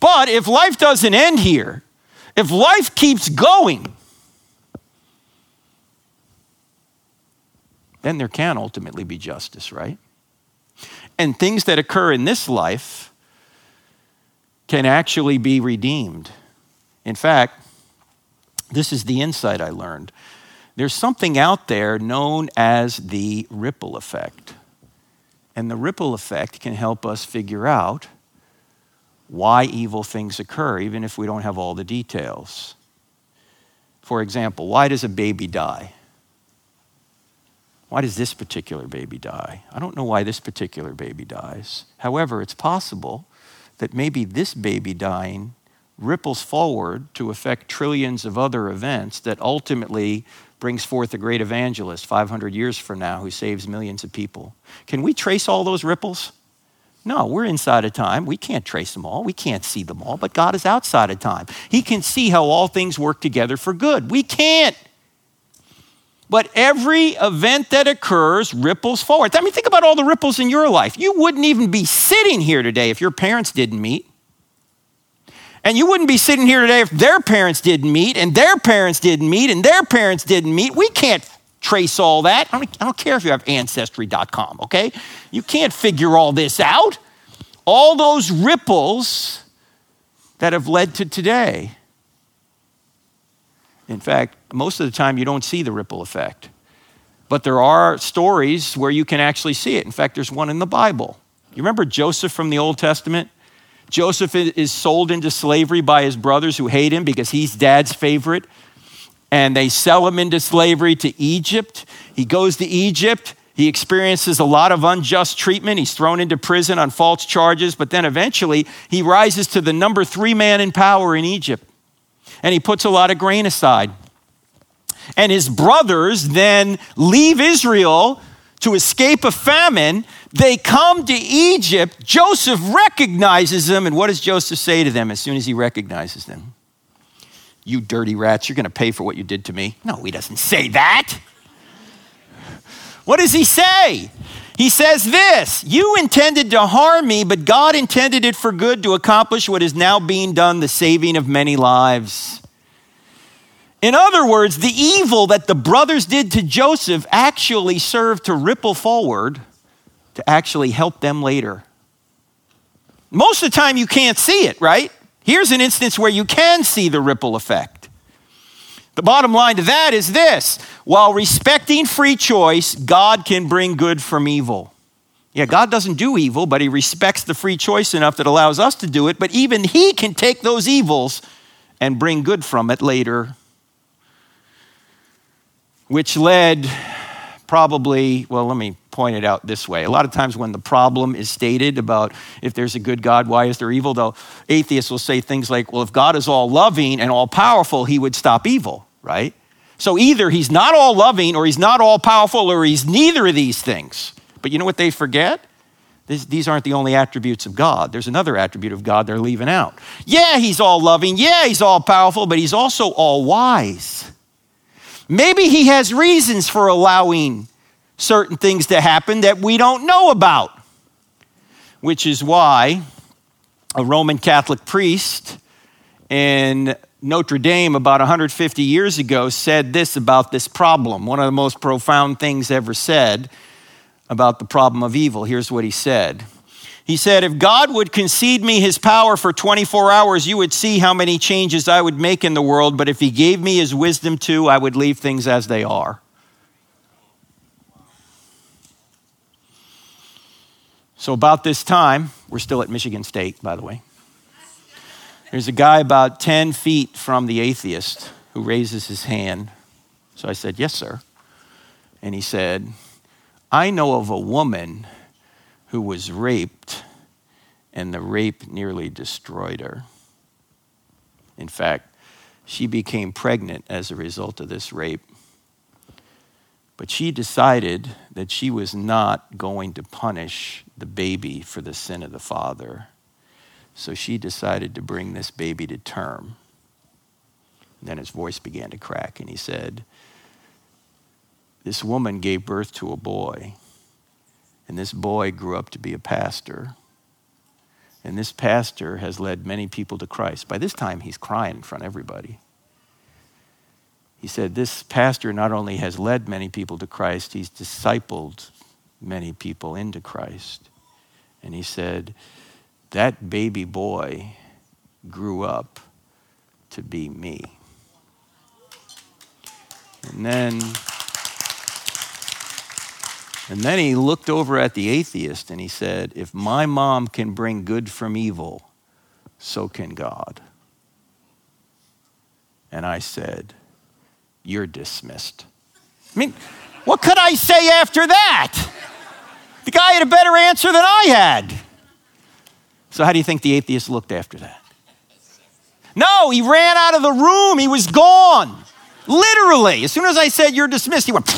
But if life doesn't end here, if life keeps going, then there can ultimately be justice, right? And things that occur in this life can actually be redeemed. In fact, this is the insight I learned. There's something out there known as the ripple effect. And the ripple effect can help us figure out why evil things occur, even if we don't have all the details. For example, why does a baby die? Why does this particular baby die? I don't know why this particular baby dies. However, it's possible that maybe this baby dying ripples forward to affect trillions of other events that ultimately brings forth a great evangelist 500 years from now who saves millions of people. Can we trace all those ripples? No, we're inside of time. We can't trace them all. We can't see them all, but God is outside of time. He can see how all things work together for good. We can't. But every event that occurs ripples forward. I mean, think about all the ripples in your life. You wouldn't even be sitting here today if your parents didn't meet. And you wouldn't be sitting here today if their parents didn't meet, and their parents didn't meet, and their parents didn't meet. We can't trace all that. I don't, I don't care if you have ancestry.com, okay? You can't figure all this out. All those ripples that have led to today. In fact, most of the time you don't see the ripple effect. But there are stories where you can actually see it. In fact, there's one in the Bible. You remember Joseph from the Old Testament? Joseph is sold into slavery by his brothers who hate him because he's dad's favorite. And they sell him into slavery to Egypt. He goes to Egypt. He experiences a lot of unjust treatment. He's thrown into prison on false charges, but then eventually he rises to the number three man in power in Egypt and he puts a lot of grain aside. And his brothers then leave Israel to escape a famine. They come to Egypt. Joseph recognizes them. And what does Joseph say to them as soon as he recognizes them? You dirty rats, you're going to pay for what you did to me. No, he doesn't say that. What does he say? He says this You intended to harm me, but God intended it for good to accomplish what is now being done, the saving of many lives. In other words, the evil that the brothers did to Joseph actually served to ripple forward to actually help them later. Most of the time, you can't see it, right? Here's an instance where you can see the ripple effect. The bottom line to that is this while respecting free choice, God can bring good from evil. Yeah, God doesn't do evil, but He respects the free choice enough that allows us to do it, but even He can take those evils and bring good from it later. Which led probably, well, let me point it out this way. A lot of times when the problem is stated about if there's a good God, why is there evil, though, atheists will say things like, well, if God is all loving and all powerful, he would stop evil, right? So either he's not all loving or he's not all powerful or he's neither of these things. But you know what they forget? these aren't the only attributes of God. There's another attribute of God they're leaving out. Yeah, he's all loving. Yeah, he's all powerful, but he's also all wise. Maybe he has reasons for allowing certain things to happen that we don't know about, which is why a Roman Catholic priest in Notre Dame about 150 years ago said this about this problem, one of the most profound things ever said about the problem of evil. Here's what he said. He said, If God would concede me his power for 24 hours, you would see how many changes I would make in the world. But if he gave me his wisdom too, I would leave things as they are. So, about this time, we're still at Michigan State, by the way. There's a guy about 10 feet from the atheist who raises his hand. So I said, Yes, sir. And he said, I know of a woman who was raped, and the rape nearly destroyed her. In fact, she became pregnant as a result of this rape. But she decided that she was not going to punish the baby for the sin of the father. So she decided to bring this baby to term. And then his voice began to crack, and he said, This woman gave birth to a boy, and this boy grew up to be a pastor. And this pastor has led many people to Christ. By this time, he's crying in front of everybody. He said, This pastor not only has led many people to Christ, he's discipled many people into Christ. And he said, That baby boy grew up to be me. And then, and then he looked over at the atheist and he said, If my mom can bring good from evil, so can God. And I said, you're dismissed. I mean, what could I say after that? The guy had a better answer than I had. So, how do you think the atheist looked after that? No, he ran out of the room. He was gone. Literally. As soon as I said, You're dismissed, he went.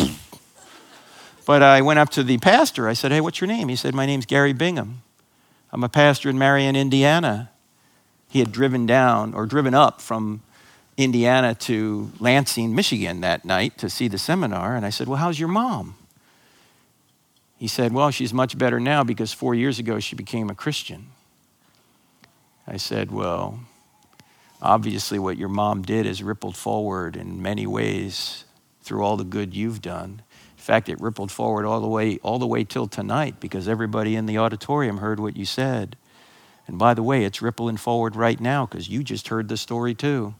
But I went up to the pastor. I said, Hey, what's your name? He said, My name's Gary Bingham. I'm a pastor in Marion, Indiana. He had driven down or driven up from Indiana to Lansing, Michigan that night to see the seminar. And I said, Well, how's your mom? He said, Well, she's much better now because four years ago she became a Christian. I said, Well, obviously what your mom did has rippled forward in many ways through all the good you've done. Fact, it rippled forward all the way all the way till tonight because everybody in the auditorium heard what you said. And by the way, it's rippling forward right now because you just heard the story too.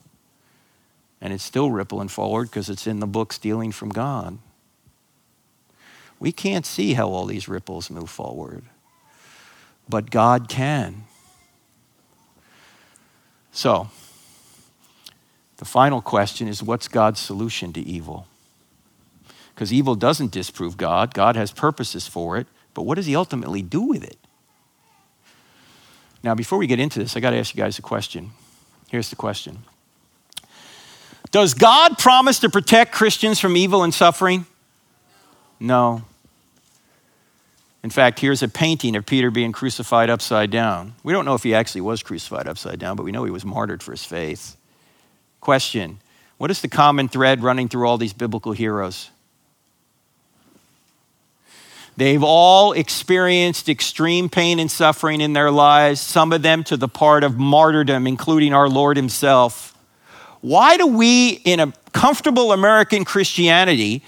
And it's still rippling forward because it's in the book Stealing from God. We can't see how all these ripples move forward, but God can. So, the final question is what's God's solution to evil? Because evil doesn't disprove God, God has purposes for it, but what does He ultimately do with it? Now, before we get into this, I got to ask you guys a question. Here's the question does God promise to protect Christians from evil and suffering? No. In fact, here's a painting of Peter being crucified upside down. We don't know if he actually was crucified upside down, but we know he was martyred for his faith. Question What is the common thread running through all these biblical heroes? They've all experienced extreme pain and suffering in their lives, some of them to the part of martyrdom, including our Lord Himself. Why do we, in a comfortable American Christianity,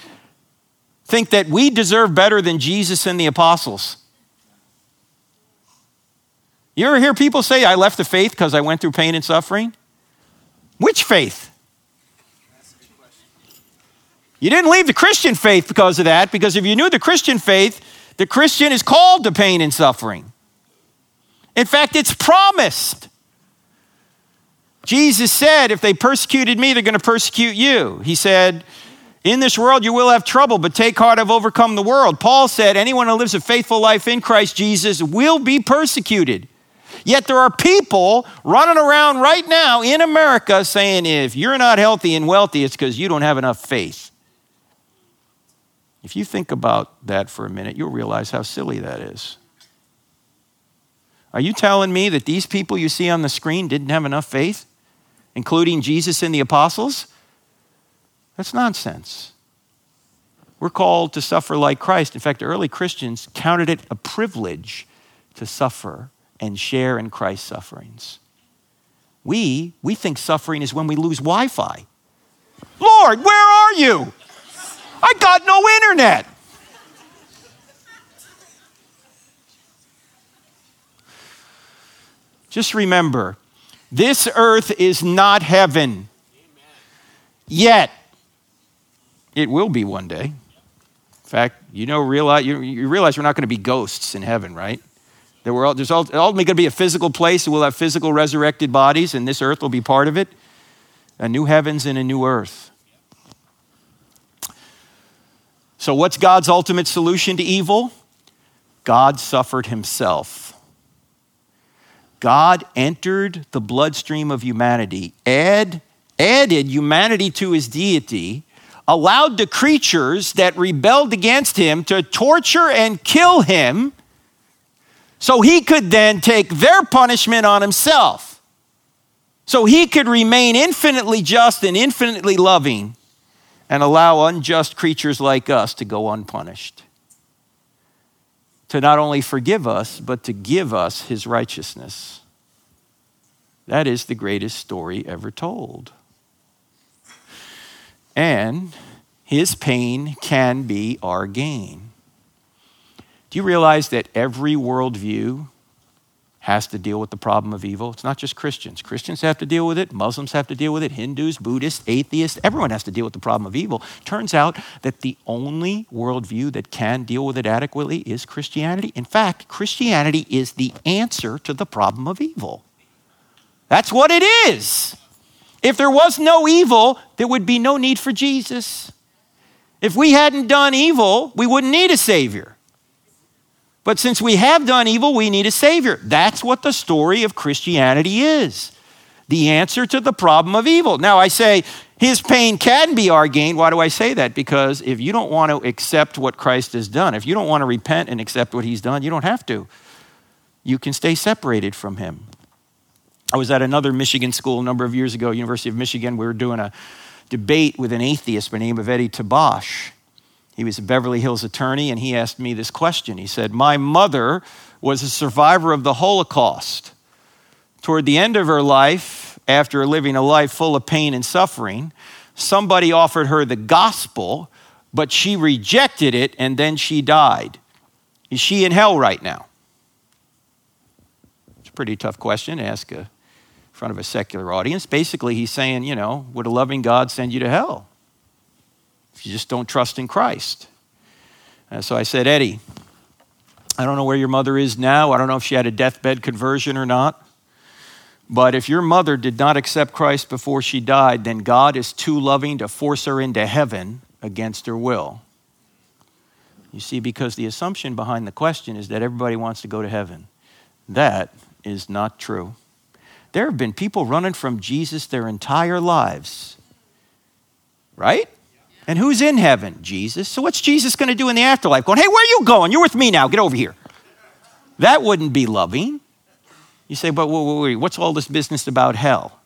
think that we deserve better than Jesus and the apostles? You ever hear people say, I left the faith because I went through pain and suffering? Which faith? You didn't leave the Christian faith because of that, because if you knew the Christian faith, the Christian is called to pain and suffering. In fact, it's promised. Jesus said, If they persecuted me, they're going to persecute you. He said, In this world you will have trouble, but take heart, I've overcome the world. Paul said, Anyone who lives a faithful life in Christ Jesus will be persecuted. Yet there are people running around right now in America saying, If you're not healthy and wealthy, it's because you don't have enough faith. If you think about that for a minute, you'll realize how silly that is. Are you telling me that these people you see on the screen didn't have enough faith? including Jesus and the apostles? That's nonsense. We're called to suffer like Christ. In fact, early Christians counted it a privilege to suffer and share in Christ's sufferings. We, we think suffering is when we lose Wi Fi. Lord, where are you? I got no internet. Just remember this earth is not heaven. Yet, it will be one day. In fact, you know, realize, you, you realize we're not going to be ghosts in heaven, right? That we're all, there's ultimately going to be a physical place, and we'll have physical resurrected bodies, and this earth will be part of it. A new heavens and a new earth. So, what's God's ultimate solution to evil? God suffered himself God entered the bloodstream of humanity, add, added humanity to his deity, allowed the creatures that rebelled against him to torture and kill him so he could then take their punishment on himself. So he could remain infinitely just and infinitely loving and allow unjust creatures like us to go unpunished. To not only forgive us, but to give us his righteousness. That is the greatest story ever told. And his pain can be our gain. Do you realize that every worldview has to deal with the problem of evil? It's not just Christians. Christians have to deal with it, Muslims have to deal with it, Hindus, Buddhists, atheists, everyone has to deal with the problem of evil. Turns out that the only worldview that can deal with it adequately is Christianity. In fact, Christianity is the answer to the problem of evil. That's what it is. If there was no evil, there would be no need for Jesus. If we hadn't done evil, we wouldn't need a Savior. But since we have done evil, we need a Savior. That's what the story of Christianity is the answer to the problem of evil. Now, I say his pain can be our gain. Why do I say that? Because if you don't want to accept what Christ has done, if you don't want to repent and accept what he's done, you don't have to. You can stay separated from him. I was at another Michigan school a number of years ago, University of Michigan. We were doing a debate with an atheist by the name of Eddie Tabash. He was a Beverly Hills attorney, and he asked me this question. He said, My mother was a survivor of the Holocaust. Toward the end of her life, after living a life full of pain and suffering, somebody offered her the gospel, but she rejected it and then she died. Is she in hell right now? It's a pretty tough question to ask a front of a secular audience. Basically, he's saying, you know, would a loving God send you to hell you just don't trust in Christ? And so I said, Eddie, I don't know where your mother is now. I don't know if she had a deathbed conversion or not. But if your mother did not accept Christ before she died, then God is too loving to force her into heaven against her will. You see, because the assumption behind the question is that everybody wants to go to heaven. That is not true. There have been people running from Jesus their entire lives. Right? And who's in heaven? Jesus. So what's Jesus going to do in the afterlife? Going, hey, where are you going? You're with me now. Get over here. That wouldn't be loving. You say, but wait, wait, wait, what's all this business about hell?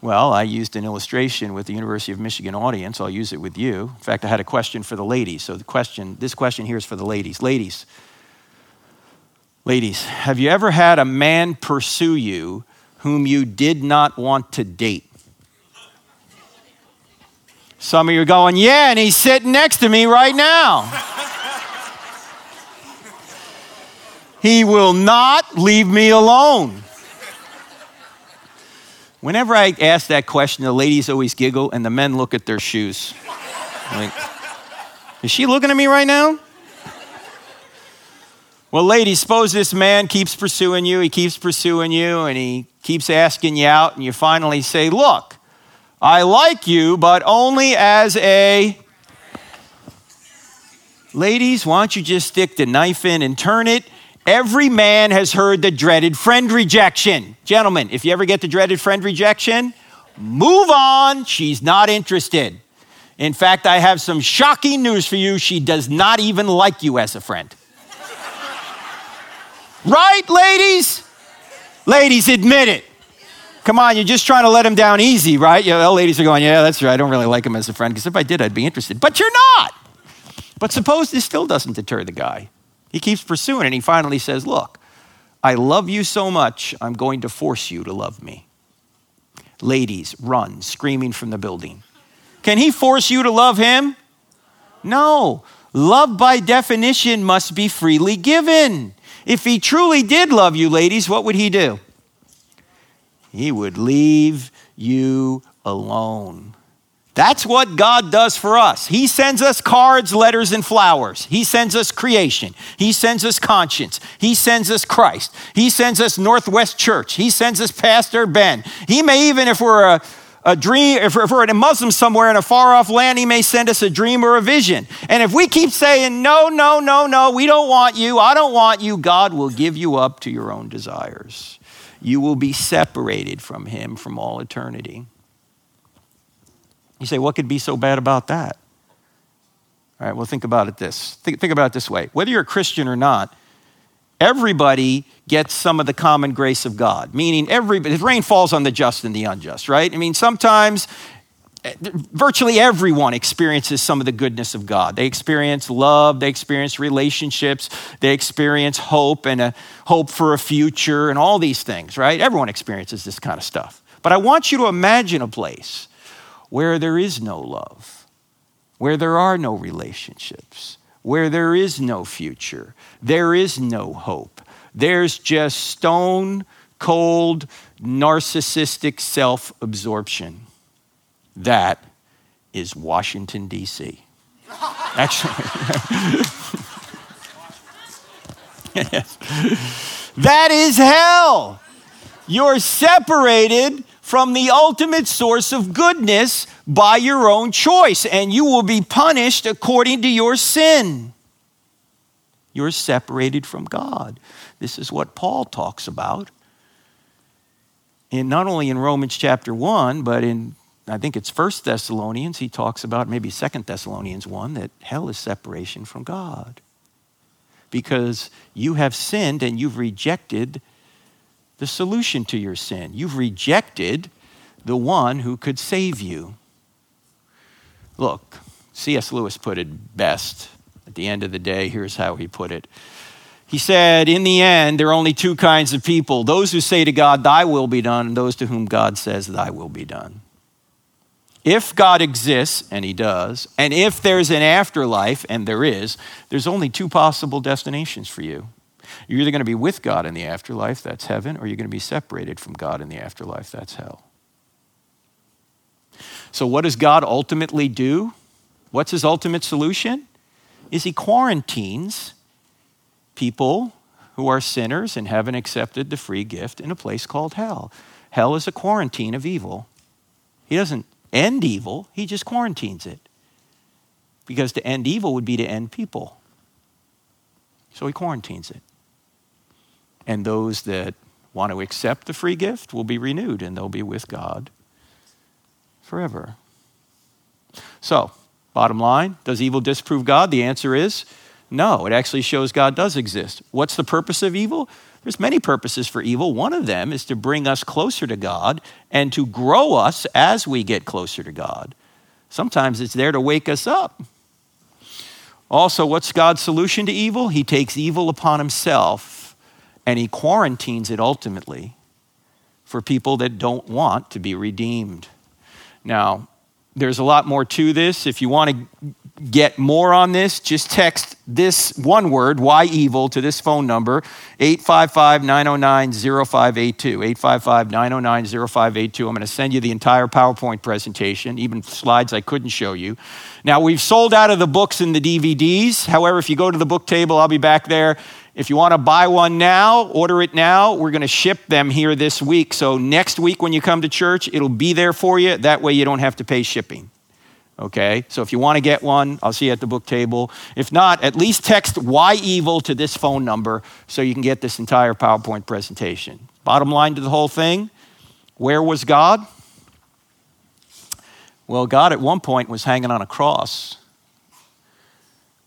Well, I used an illustration with the University of Michigan audience. I'll use it with you. In fact, I had a question for the ladies. So the question, this question here is for the ladies. Ladies, Ladies, have you ever had a man pursue you whom you did not want to date? Some of you are going, Yeah, and he's sitting next to me right now. (laughs) he will not leave me alone. Whenever I ask that question, the ladies always giggle and the men look at their shoes. Like, is she looking at me right now? Well, ladies, suppose this man keeps pursuing you, he keeps pursuing you, and he keeps asking you out, and you finally say, Look, I like you, but only as a. Ladies, why don't you just stick the knife in and turn it? Every man has heard the dreaded friend rejection. Gentlemen, if you ever get the dreaded friend rejection, move on. She's not interested. In fact, I have some shocking news for you. She does not even like you as a friend. Right, ladies? Ladies, admit it. Come on, you're just trying to let him down easy, right? Yeah, the ladies are going, yeah, that's right. I don't really like him as a friend because if I did, I'd be interested. But you're not. But suppose this still doesn't deter the guy. He keeps pursuing and he finally says, Look, I love you so much, I'm going to force you to love me. Ladies, run, screaming from the building. Can he force you to love him? No. Love, by definition, must be freely given. If he truly did love you, ladies, what would he do? He would leave you alone. That's what God does for us. He sends us cards, letters, and flowers. He sends us creation. He sends us conscience. He sends us Christ. He sends us Northwest Church. He sends us Pastor Ben. He may even, if we're a a dream, if we're a Muslim somewhere in a far off land, he may send us a dream or a vision. And if we keep saying, no, no, no, no, we don't want you, I don't want you, God will give you up to your own desires. You will be separated from him from all eternity. You say, what could be so bad about that? All right, well, think about it this. Think, think about it this way. Whether you're a Christian or not, everybody gets some of the common grace of God, meaning everybody, rain falls on the just and the unjust, right? I mean, sometimes virtually everyone experiences some of the goodness of God. They experience love, they experience relationships, they experience hope and a hope for a future and all these things, right? Everyone experiences this kind of stuff. But I want you to imagine a place where there is no love, where there are no relationships, where there is no future, there is no hope. There's just stone cold, narcissistic self absorption that is Washington, D.C. Actually, yes. that is hell. You're separated from the ultimate source of goodness by your own choice, and you will be punished according to your sin. You're separated from God. This is what Paul talks about. And not only in Romans chapter 1, but in I think it's First Thessalonians, he talks about, maybe Second Thessalonians 1, that hell is separation from God. Because you have sinned and you've rejected the solution to your sin. You've rejected the one who could save you. Look, C.S. Lewis put it best. At the end of the day, here's how he put it. He said, In the end, there are only two kinds of people those who say to God, Thy will be done, and those to whom God says, Thy will be done. If God exists, and He does, and if there's an afterlife, and there is, there's only two possible destinations for you. You're either going to be with God in the afterlife, that's heaven, or you're going to be separated from God in the afterlife, that's hell. So, what does God ultimately do? What's His ultimate solution? Is He quarantines people who are sinners and haven't accepted the free gift in a place called hell. Hell is a quarantine of evil. He doesn't end evil, he just quarantines it. Because to end evil would be to end people. So he quarantines it. And those that want to accept the free gift will be renewed and they'll be with God forever. So, bottom line, does evil disprove God? The answer is no. It actually shows God does exist. What's the purpose of evil? There's many purposes for evil. One of them is to bring us closer to God and to grow us as we get closer to God. Sometimes it's there to wake us up. Also, what's God's solution to evil? He takes evil upon himself and he quarantines it ultimately for people that don't want to be redeemed. Now, there's a lot more to this. If you want to get more on this, just text this one word, why evil, to this phone number, 855 909 0582. 855 909 0582. I'm going to send you the entire PowerPoint presentation, even slides I couldn't show you. Now, we've sold out of the books and the DVDs. However, if you go to the book table, I'll be back there. If you want to buy one now, order it now. We're going to ship them here this week. So, next week when you come to church, it'll be there for you. That way, you don't have to pay shipping. Okay, so if you want to get one, I'll see you at the book table. If not, at least text why evil to this phone number so you can get this entire PowerPoint presentation. Bottom line to the whole thing where was God? Well, God at one point was hanging on a cross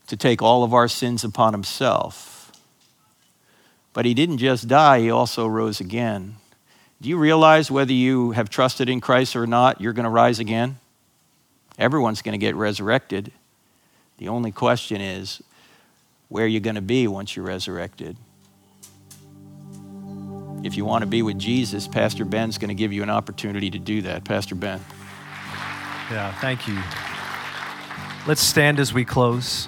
to take all of our sins upon himself. But he didn't just die, he also rose again. Do you realize whether you have trusted in Christ or not, you're going to rise again? Everyone's going to get resurrected. The only question is, where are you going to be once you're resurrected? If you want to be with Jesus, Pastor Ben's going to give you an opportunity to do that. Pastor Ben. Yeah, thank you. Let's stand as we close.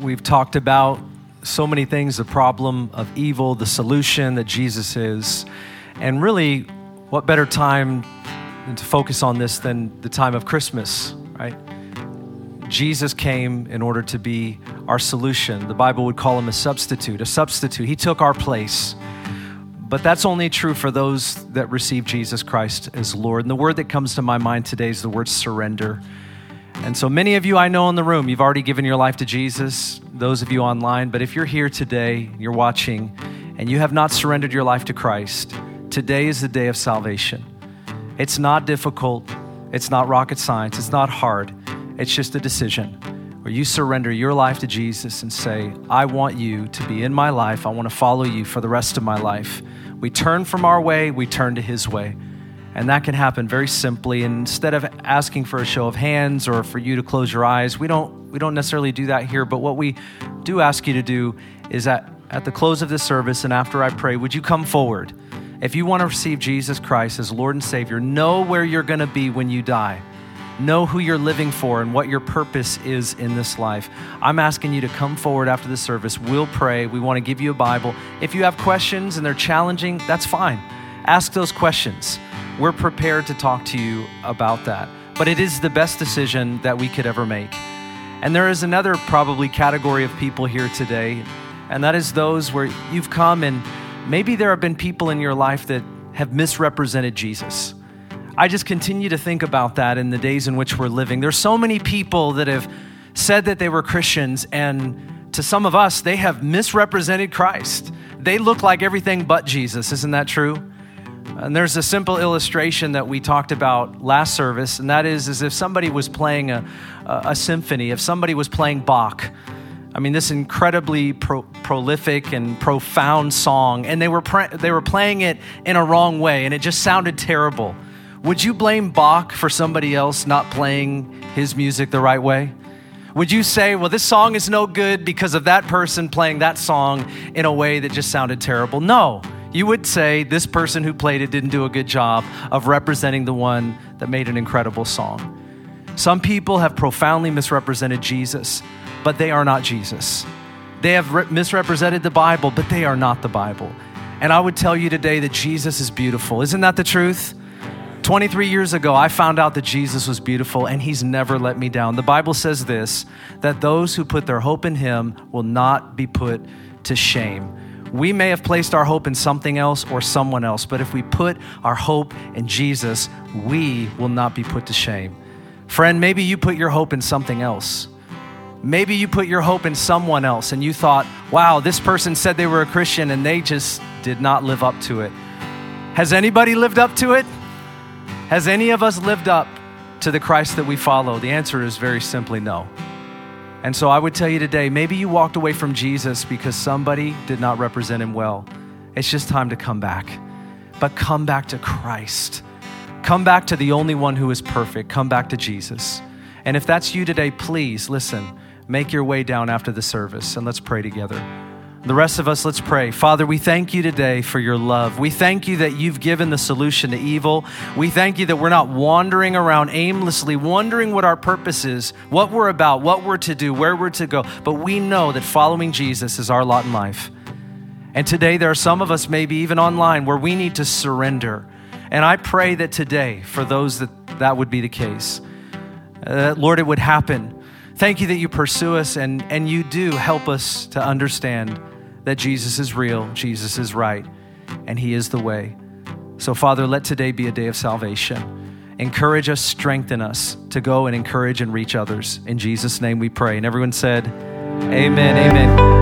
We've talked about so many things the problem of evil, the solution that Jesus is. And really, what better time to focus on this than the time of Christmas, right? Jesus came in order to be our solution. The Bible would call him a substitute, a substitute. He took our place. But that's only true for those that receive Jesus Christ as Lord. And the word that comes to my mind today is the word surrender. And so many of you I know in the room, you've already given your life to Jesus, those of you online. But if you're here today, you're watching, and you have not surrendered your life to Christ, today is the day of salvation. It's not difficult, it's not rocket science, it's not hard. It's just a decision where you surrender your life to Jesus and say, I want you to be in my life. I want to follow you for the rest of my life. We turn from our way, we turn to his way. And that can happen very simply. And instead of asking for a show of hands or for you to close your eyes, we don't, we don't necessarily do that here. But what we do ask you to do is that at the close of this service and after I pray, would you come forward? If you want to receive Jesus Christ as Lord and Savior, know where you're going to be when you die. Know who you're living for and what your purpose is in this life. I'm asking you to come forward after the service. We'll pray. We want to give you a Bible. If you have questions and they're challenging, that's fine. Ask those questions. We're prepared to talk to you about that. But it is the best decision that we could ever make. And there is another probably category of people here today, and that is those where you've come and maybe there have been people in your life that have misrepresented Jesus. I just continue to think about that in the days in which we're living. There's so many people that have said that they were Christians, and to some of us, they have misrepresented Christ. They look like everything but Jesus. Isn't that true? And there's a simple illustration that we talked about last service, and that is as if somebody was playing a, a, symphony, if somebody was playing Bach. I mean, this incredibly pro- prolific and profound song, and they were, pre- they were playing it in a wrong way, and it just sounded terrible. Would you blame Bach for somebody else not playing his music the right way? Would you say, well, this song is no good because of that person playing that song in a way that just sounded terrible? No you would say this person who played it didn't do a good job of representing the one that made an incredible song. Some people have profoundly misrepresented Jesus, but they are not Jesus. They have re- misrepresented the Bible, but they are not the Bible. And I would tell you today that Jesus is beautiful. Isn't that the truth? 23 years ago, I found out that Jesus was beautiful and he's never let me down. The Bible says this that those who put their hope in him will not be put to shame. We may have placed our hope in something else or someone else, but if we put our hope in Jesus, we will not be put to shame. Friend, maybe you put your hope in something else. Maybe you put your hope in someone else and you thought, wow, this person said they were a Christian and they just did not live up to it. Has anybody lived up to it? Has any of us lived up to the Christ that we follow? The answer is very simply no. And so I would tell you today maybe you walked away from Jesus because somebody did not represent him well. It's just time to come back. But come back to Christ. Come back to the only one who is perfect. Come back to Jesus. And if that's you today, please listen, make your way down after the service and let's pray together. The rest of us, let's pray. Father, we thank you today for your love. We thank you that you've given the solution to evil. We thank you that we're not wandering around aimlessly, wondering what our purpose is, what we're about, what we're to do, where we're to go. But we know that following Jesus is our lot in life. And today, there are some of us, maybe even online, where we need to surrender. And I pray that today, for those that that would be the case, uh, Lord, it would happen. Thank you that you pursue us and, and you do help us to understand that Jesus is real, Jesus is right, and He is the way. So, Father, let today be a day of salvation. Encourage us, strengthen us to go and encourage and reach others. In Jesus' name we pray. And everyone said, Amen, amen.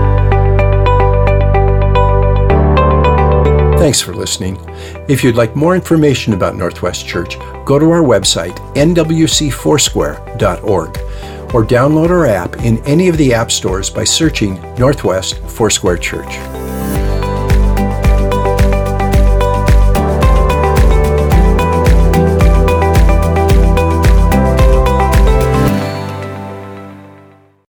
Thanks for listening. If you'd like more information about Northwest Church, go to our website, nwcfoursquare.org, or download our app in any of the app stores by searching Northwest Foursquare Church.